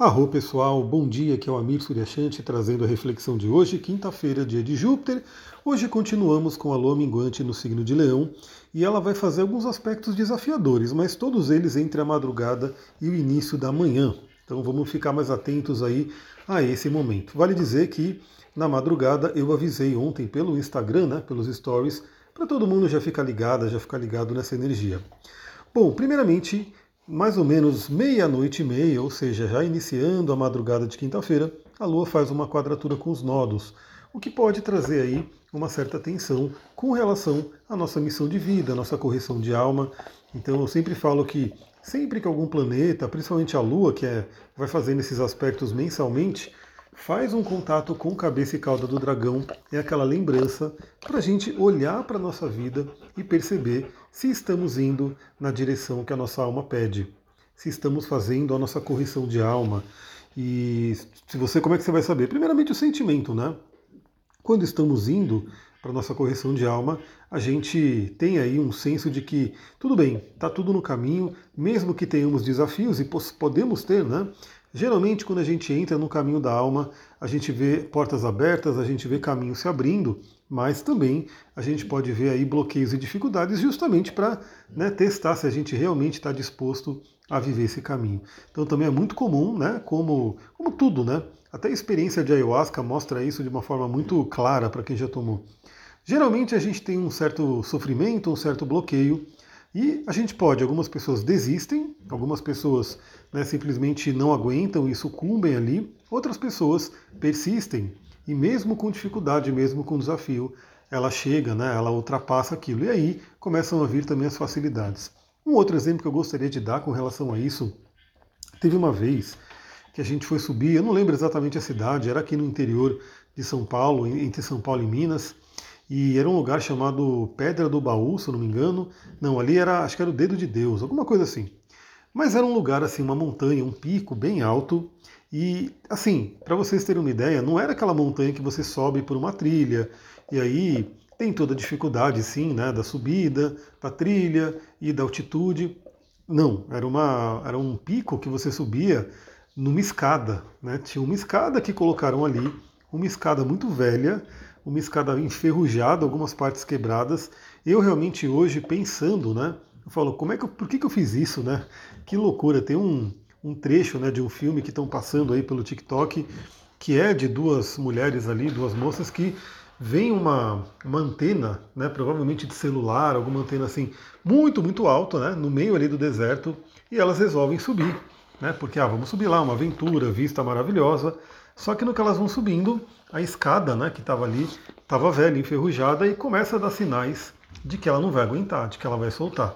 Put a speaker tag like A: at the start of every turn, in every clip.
A: Arro pessoal, bom dia, aqui é o Amir Suryashanti trazendo a reflexão de hoje, quinta-feira, dia de Júpiter. Hoje continuamos com a lua minguante no signo de Leão e ela vai fazer alguns aspectos desafiadores, mas todos eles entre a madrugada e o início da manhã. Então vamos ficar mais atentos aí a esse momento. Vale dizer que na madrugada eu avisei ontem pelo Instagram, né, pelos stories, para todo mundo já ficar ligado, já ficar ligado nessa energia. Bom, primeiramente mais ou menos meia-noite e meia, ou seja, já iniciando a madrugada de quinta-feira, a Lua faz uma quadratura com os nodos, o que pode trazer aí uma certa tensão com relação à nossa missão de vida, à nossa correção de alma. Então eu sempre falo que sempre que algum planeta, principalmente a Lua, que é, vai fazendo esses aspectos mensalmente, faz um contato com cabeça e cauda do dragão, é aquela lembrança para a gente olhar para a nossa vida e perceber se estamos indo na direção que a nossa alma pede, se estamos fazendo a nossa correção de alma. E se você, como é que você vai saber? Primeiramente o sentimento, né? Quando estamos indo para nossa correção de alma, a gente tem aí um senso de que tudo bem, está tudo no caminho, mesmo que tenhamos desafios e podemos ter, né? Geralmente, quando a gente entra no caminho da alma, a gente vê portas abertas, a gente vê caminhos se abrindo, mas também a gente pode ver aí bloqueios e dificuldades justamente para né, testar se a gente realmente está disposto a viver esse caminho. Então também é muito comum, né, como, como tudo, né? Até a experiência de ayahuasca mostra isso de uma forma muito clara para quem já tomou. Geralmente a gente tem um certo sofrimento, um certo bloqueio, e a gente pode, algumas pessoas desistem, algumas pessoas né, simplesmente não aguentam e sucumbem ali, outras pessoas persistem e mesmo com dificuldade, mesmo com desafio, ela chega, né, ela ultrapassa aquilo. E aí começam a vir também as facilidades. Um outro exemplo que eu gostaria de dar com relação a isso, teve uma vez que a gente foi subir, eu não lembro exatamente a cidade, era aqui no interior de São Paulo, entre São Paulo e Minas, e era um lugar chamado Pedra do Baú, se eu não me engano. Não, ali era, acho que era o Dedo de Deus, alguma coisa assim. Mas era um lugar assim, uma montanha, um pico bem alto. E assim, para vocês terem uma ideia, não era aquela montanha que você sobe por uma trilha e aí tem toda a dificuldade, sim, né, da subida, da trilha e da altitude. Não, era, uma, era um pico que você subia numa escada. Né? Tinha uma escada que colocaram ali, uma escada muito velha, uma escada enferrujada, algumas partes quebradas. Eu realmente hoje pensando, né? Eu falo, como é que eu, por que, que eu fiz isso, né? Que loucura! Tem um, um trecho né, de um filme que estão passando aí pelo TikTok, que é de duas mulheres ali, duas moças que vem uma, uma antena, né, provavelmente de celular, alguma antena assim, muito, muito alta, né, no meio ali do deserto, e elas resolvem subir, né, porque, ah, vamos subir lá, uma aventura, vista maravilhosa, só que no que elas vão subindo, a escada né, que estava ali estava velha, enferrujada e começa a dar sinais de que ela não vai aguentar, de que ela vai soltar.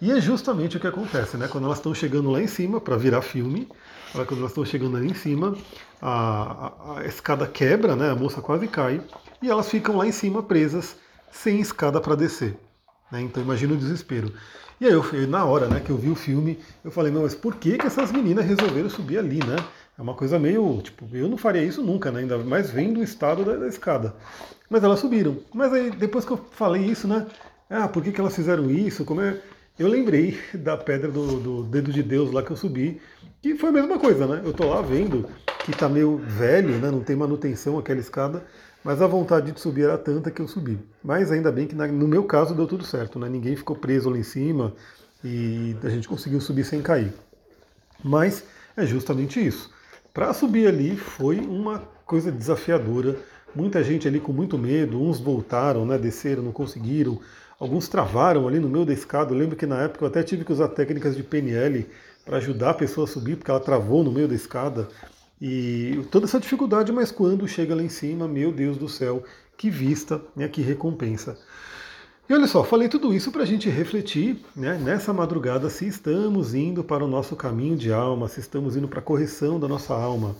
A: E é justamente o que acontece, né? Quando elas estão chegando lá em cima para virar filme, quando elas estão chegando ali em cima, a, a, a, escada quebra, né? A moça quase cai e elas ficam lá em cima presas, sem escada para descer. Né? Então imagina o desespero. E aí eu, na hora, né, que eu vi o filme, eu falei, não, mas por que, que essas meninas resolveram subir ali, né? É uma coisa meio, tipo, eu não faria isso nunca, né? Ainda mais vendo o estado da, da escada. Mas elas subiram. Mas aí, depois que eu falei isso, né? Ah, por que, que elas fizeram isso? Como é... Eu lembrei da pedra do, do, dedo de Deus lá que eu subi, que foi a mesma coisa, né? Eu tô lá vendo que tá meio velho, né? Não tem manutenção aquela escada, mas a vontade de subir era tanta que eu subi. Mas ainda bem que no meu caso deu tudo certo, né? Ninguém ficou preso lá em cima e a gente conseguiu subir sem cair. Mas é justamente isso. Para subir ali foi uma coisa desafiadora. Muita gente ali com muito medo, uns voltaram, né, desceram, não conseguiram. Alguns travaram ali no meio da escada. Eu lembro que na época eu até tive que usar técnicas de PNL para ajudar a pessoa a subir, porque ela travou no meio da escada. E toda essa dificuldade, mas quando chega lá em cima, meu Deus do céu, que vista, né, que recompensa. E olha só, falei tudo isso para a gente refletir né, nessa madrugada se estamos indo para o nosso caminho de alma, se estamos indo para a correção da nossa alma.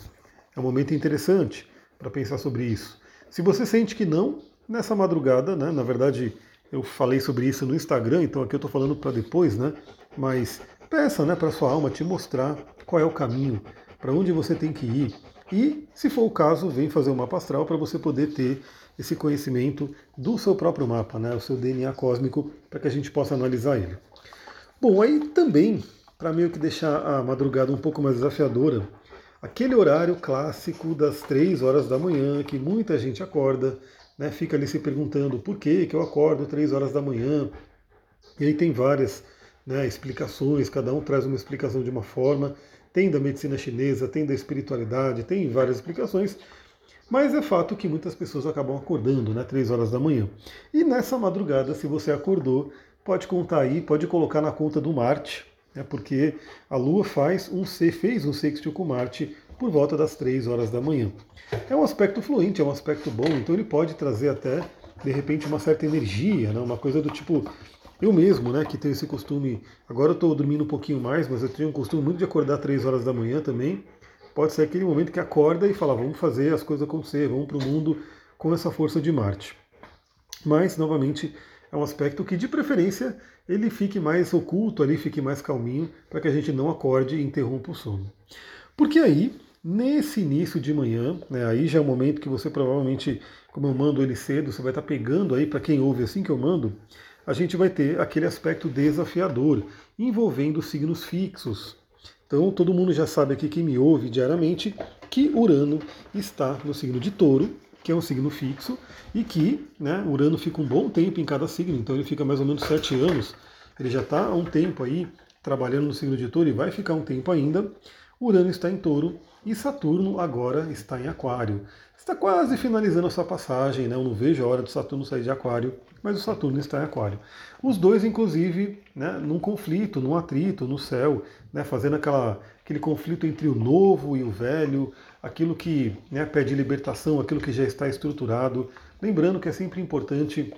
A: É um momento interessante para pensar sobre isso. Se você sente que não, nessa madrugada, né, na verdade eu falei sobre isso no Instagram, então aqui eu estou falando para depois, né? Mas peça né, para sua alma te mostrar qual é o caminho, para onde você tem que ir. E, se for o caso, vem fazer um mapa astral para você poder ter esse conhecimento do seu próprio mapa, né, o seu DNA cósmico, para que a gente possa analisar ele. Bom, aí também, para meio que deixar a madrugada um pouco mais desafiadora, aquele horário clássico das três horas da manhã, que muita gente acorda, né, fica ali se perguntando por que, que eu acordo três horas da manhã. E aí tem várias né, explicações, cada um traz uma explicação de uma forma. Tem da medicina chinesa, tem da espiritualidade, tem várias explicações. Mas é fato que muitas pessoas acabam acordando, né, três horas da manhã. E nessa madrugada, se você acordou, pode contar aí, pode colocar na conta do Marte, né, porque a Lua faz um fez um sextil com Marte por volta das 3 horas da manhã. É um aspecto fluente, é um aspecto bom, então ele pode trazer até, de repente, uma certa energia, né, uma coisa do tipo, eu mesmo, né, que tenho esse costume, agora eu estou dormindo um pouquinho mais, mas eu tenho um costume muito de acordar 3 horas da manhã também, pode ser aquele momento que acorda e fala, vamos fazer as coisas acontecer, vamos para o mundo com essa força de Marte. Mas, novamente, é um aspecto que, de preferência, ele fique mais oculto ali, fique mais calminho, para que a gente não acorde e interrompa o sono. Porque aí, nesse início de manhã, né, aí já é o momento que você provavelmente, como eu mando ele cedo, você vai estar pegando aí, para quem ouve assim que eu mando, a gente vai ter aquele aspecto desafiador, envolvendo signos fixos. Então, todo mundo já sabe aqui que me ouve diariamente que Urano está no signo de Touro, que é um signo fixo, e que né, Urano fica um bom tempo em cada signo, então ele fica mais ou menos sete anos. Ele já está há um tempo aí trabalhando no signo de touro e vai ficar um tempo ainda. Urano está em touro e Saturno agora está em aquário. Está quase finalizando a sua passagem, né? eu não vejo a hora de Saturno sair de aquário, mas o Saturno está em aquário. Os dois, inclusive, né, num conflito, num atrito no céu, né, fazendo aquela, aquele conflito entre o novo e o velho, aquilo que né, pede libertação, aquilo que já está estruturado. Lembrando que é sempre importante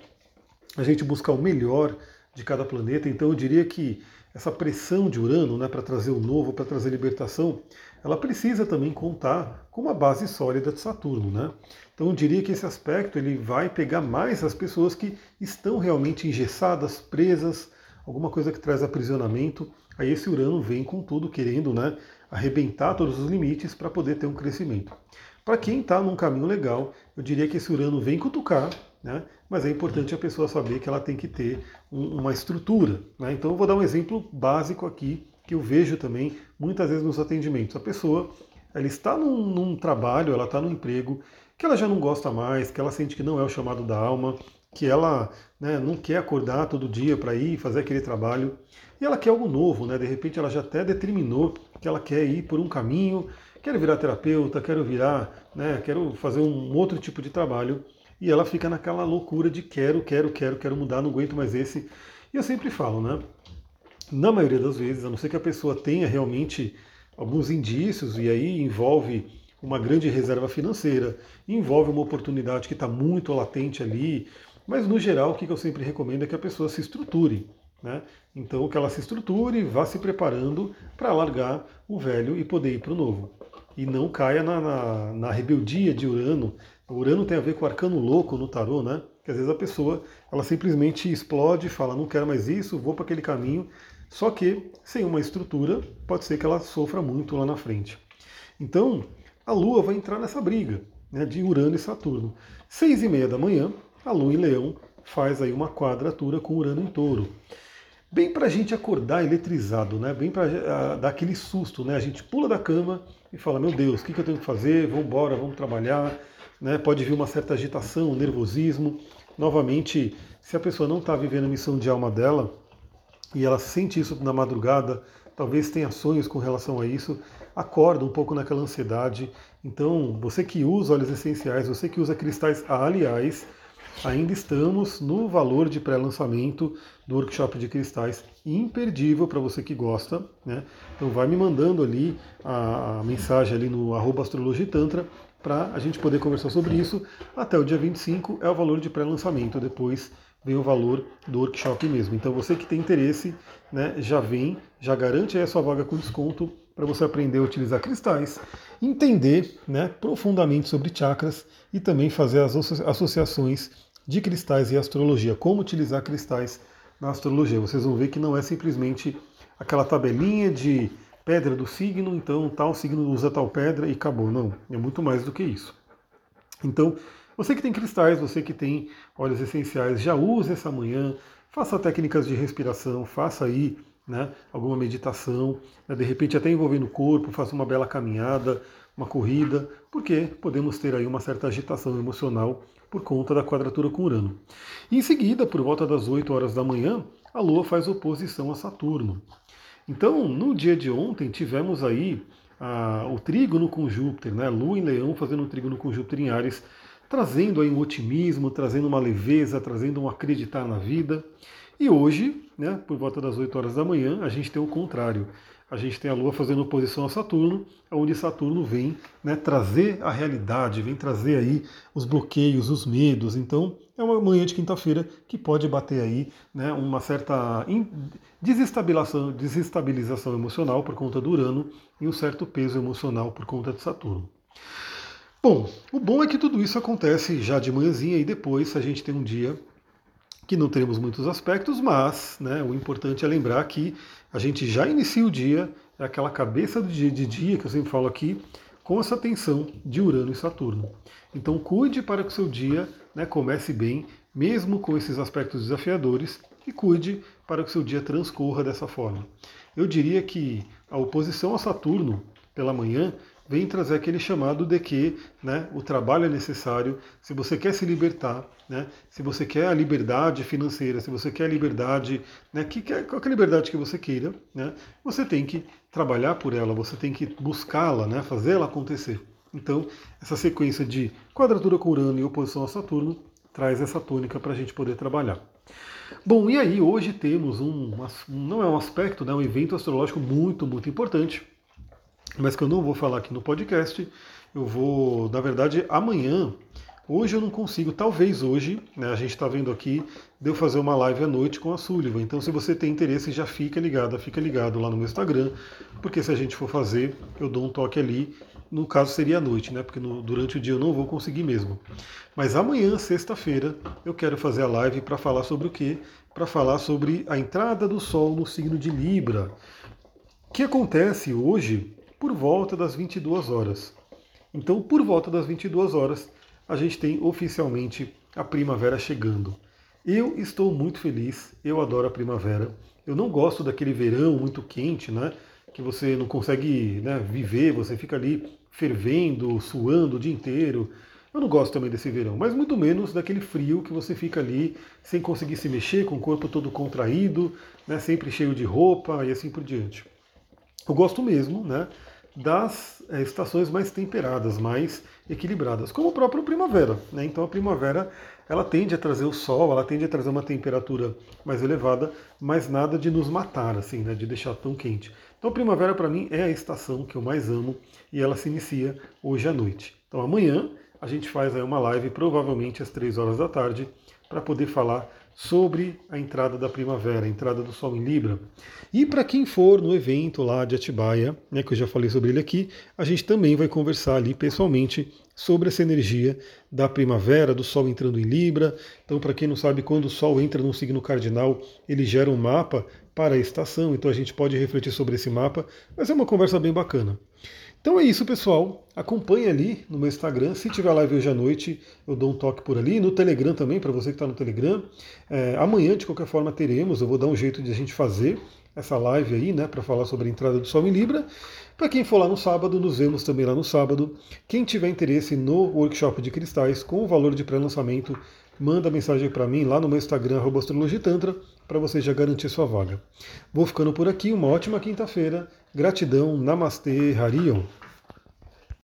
A: a gente buscar o melhor de cada planeta. Então eu diria que essa pressão de Urano né, para trazer o novo, para trazer libertação, ela precisa também contar com uma base sólida de Saturno. Né? Então eu diria que esse aspecto ele vai pegar mais as pessoas que estão realmente engessadas, presas, alguma coisa que traz aprisionamento. Aí esse Urano vem com tudo, querendo né, arrebentar todos os limites para poder ter um crescimento. Para quem está num caminho legal, eu diria que esse Urano vem cutucar, né? mas é importante a pessoa saber que ela tem que ter um, uma estrutura. Né? Então eu vou dar um exemplo básico aqui, que eu vejo também muitas vezes nos atendimentos. A pessoa ela está num, num trabalho, ela está num emprego que ela já não gosta mais, que ela sente que não é o chamado da alma, que ela né, não quer acordar todo dia para ir fazer aquele trabalho, e ela quer algo novo, né? De repente ela já até determinou que ela quer ir por um caminho, quero virar terapeuta, quero virar, né, quero fazer um outro tipo de trabalho, e ela fica naquela loucura de quero, quero, quero, quero mudar, não aguento mais esse. E eu sempre falo, né? Na maioria das vezes, a não ser que a pessoa tenha realmente alguns indícios, e aí envolve uma grande reserva financeira, envolve uma oportunidade que está muito latente ali, mas no geral o que eu sempre recomendo é que a pessoa se estruture. Né? Então que ela se estruture, vá se preparando para largar o velho e poder ir para o novo. E não caia na, na, na, rebeldia de Urano. O Urano tem a ver com o arcano louco no tarô, né? Que às vezes a pessoa ela simplesmente explode, fala, não quero mais isso, vou para aquele caminho. Só que sem uma estrutura, pode ser que ela sofra muito lá na frente. Então, a Lua vai entrar nessa briga né, de Urano e Saturno. Seis e meia da manhã, a Lua em Leão faz aí uma quadratura com Urano em Touro bem para a gente acordar eletrizado, né? bem para uh, dar aquele susto. Né? A gente pula da cama e fala, meu Deus, o que, eu tenho que fazer? Vamos embora, vamos trabalhar. Né? Pode vir uma certa agitação, um nervosismo. Novamente, se a pessoa não está vivendo a missão de alma dela e ela sente isso na madrugada, talvez tenha sonhos com relação a isso, acorda um pouco naquela ansiedade. Então, você que usa óleos essenciais, você que usa cristais, aliás, ainda estamos no valor de pré-lançamento do workshop de cristais, imperdível para você que gosta. Né? Então vai me mandando ali a, mensagem ali no astrologitantra para a gente poder conversar sobre isso. Até o dia 25 é o valor de pré-lançamento, depois vem o valor do workshop mesmo. Então você que tem interesse, né, já vem, já garante a sua vaga com desconto para você aprender a utilizar cristais, entender né, profundamente sobre chakras e também fazer as associações de cristais e astrologia, como utilizar cristais na astrologia. Vocês vão ver que não é simplesmente aquela tabelinha de pedra do signo, então tal signo usa tal pedra e acabou. Não, é muito mais do que isso. Então, você que tem cristais, você que tem óleos essenciais, já use essa manhã, faça técnicas de respiração, faça aí né? alguma meditação, né? de repente até envolvendo o corpo, faça uma bela caminhada, uma corrida, porque podemos ter aí uma certa agitação emocional por conta da quadratura com Urano. E em seguida, por volta das 8 horas da manhã, a Lua faz oposição a Saturno. Então, no dia de ontem, tivemos aí a, o trígono com Júpiter, né? Lua em Leão fazendo um trígono com Júpiter em Ares, trazendo aí um otimismo, trazendo uma leveza, trazendo um acreditar na vida. E hoje, né, por volta das 8 horas da manhã, a gente tem o contrário a gente tem a Lua fazendo oposição a Saturno, onde Saturno vem né, trazer a realidade, vem trazer aí os bloqueios, os medos. Então é uma manhã de quinta-feira que pode bater aí né, uma certa desestabilização, desestabilização emocional por conta do Urano e um certo peso emocional por conta de Saturno. Bom, o bom é que tudo isso acontece já de manhãzinha e depois a gente tem um dia que não teremos muitos aspectos, mas né, o importante é lembrar que a gente já inicia o dia, é aquela cabeça de dia, de dia que eu sempre falo aqui, com essa tensão de Urano e Saturno. Então cuide para que o seu dia né, comece bem, mesmo com esses aspectos desafiadores, e cuide para que o seu dia transcorra dessa forma. Eu diria que a oposição a Saturno pela manhã vem trazer aquele chamado de que né, o trabalho é necessário. Se você quer se libertar, né, se você quer a liberdade financeira, se você quer a liberdade, né, que, qualquer liberdade que você queira, né, você tem que trabalhar por ela, você tem que buscá-la, né, fazer ela acontecer. Então, essa sequência de quadratura com Urano e oposição a Saturno traz essa tônica para a gente poder trabalhar. Bom, e aí hoje temos um, não é um aspecto, né, um evento astrológico muito, muito importante, mas que eu não vou falar aqui no podcast. Eu vou, na verdade, amanhã. Hoje eu não consigo, talvez hoje, né, a gente está vendo aqui, de eu fazer uma live à noite com a Sullivan. Então, se você tem interesse, já fica ligado, fica ligado lá no meu Instagram, porque se a gente for fazer, eu dou um toque ali. No caso, seria à noite, né? Porque no, durante o dia eu não vou conseguir mesmo. Mas amanhã, sexta-feira, eu quero fazer a live para falar sobre o quê? Para falar sobre a entrada do Sol no signo de Libra. O que acontece hoje por volta das 22 horas. Então, por volta das 22 horas, a gente tem oficialmente a primavera chegando. Eu estou muito feliz, eu adoro a primavera. Eu não gosto daquele verão muito quente, né? Que você não consegue né, viver, você fica ali fervendo, suando o dia inteiro. Eu não gosto também desse verão, mas muito menos daquele frio que você fica ali sem conseguir se mexer, com o corpo todo contraído, né, sempre cheio de roupa e assim por diante. Eu gosto mesmo né, das é, estações mais temperadas, mais equilibradas, como o próprio primavera. Né? Então a primavera ela tende a trazer o sol, ela tende a trazer uma temperatura mais elevada, mas nada de nos matar, assim, né? de deixar tão quente. Então a primavera para mim é a estação que eu mais amo e ela se inicia hoje à noite. Então amanhã a gente faz aí uma live, provavelmente às 3 horas da tarde, para poder falar sobre a entrada da primavera, a entrada do Sol em Libra. E para quem for no evento lá de Atibaia, né, que eu já falei sobre ele aqui, a gente também vai conversar ali pessoalmente sobre essa energia da primavera, do Sol entrando em Libra. Então, para quem não sabe, quando o Sol entra num signo cardinal, ele gera um mapa para a estação, então a gente pode refletir sobre esse mapa, mas é uma conversa bem bacana. Então é isso, pessoal. Acompanhe ali no meu Instagram. Se tiver live hoje à noite, eu dou um toque por ali. No Telegram também, para você que está no Telegram. É, amanhã, de qualquer forma, teremos. Eu vou dar um jeito de a gente fazer essa live aí, né, para falar sobre a entrada do Sol em Libra. Para quem for lá no sábado, nos vemos também lá no sábado. Quem tiver interesse no workshop de cristais com o valor de pré-lançamento, manda mensagem para mim lá no meu Instagram, astrologitantra, para você já garantir sua vaga. Vou ficando por aqui, uma ótima quinta-feira. Gratidão, Namastê, Harion.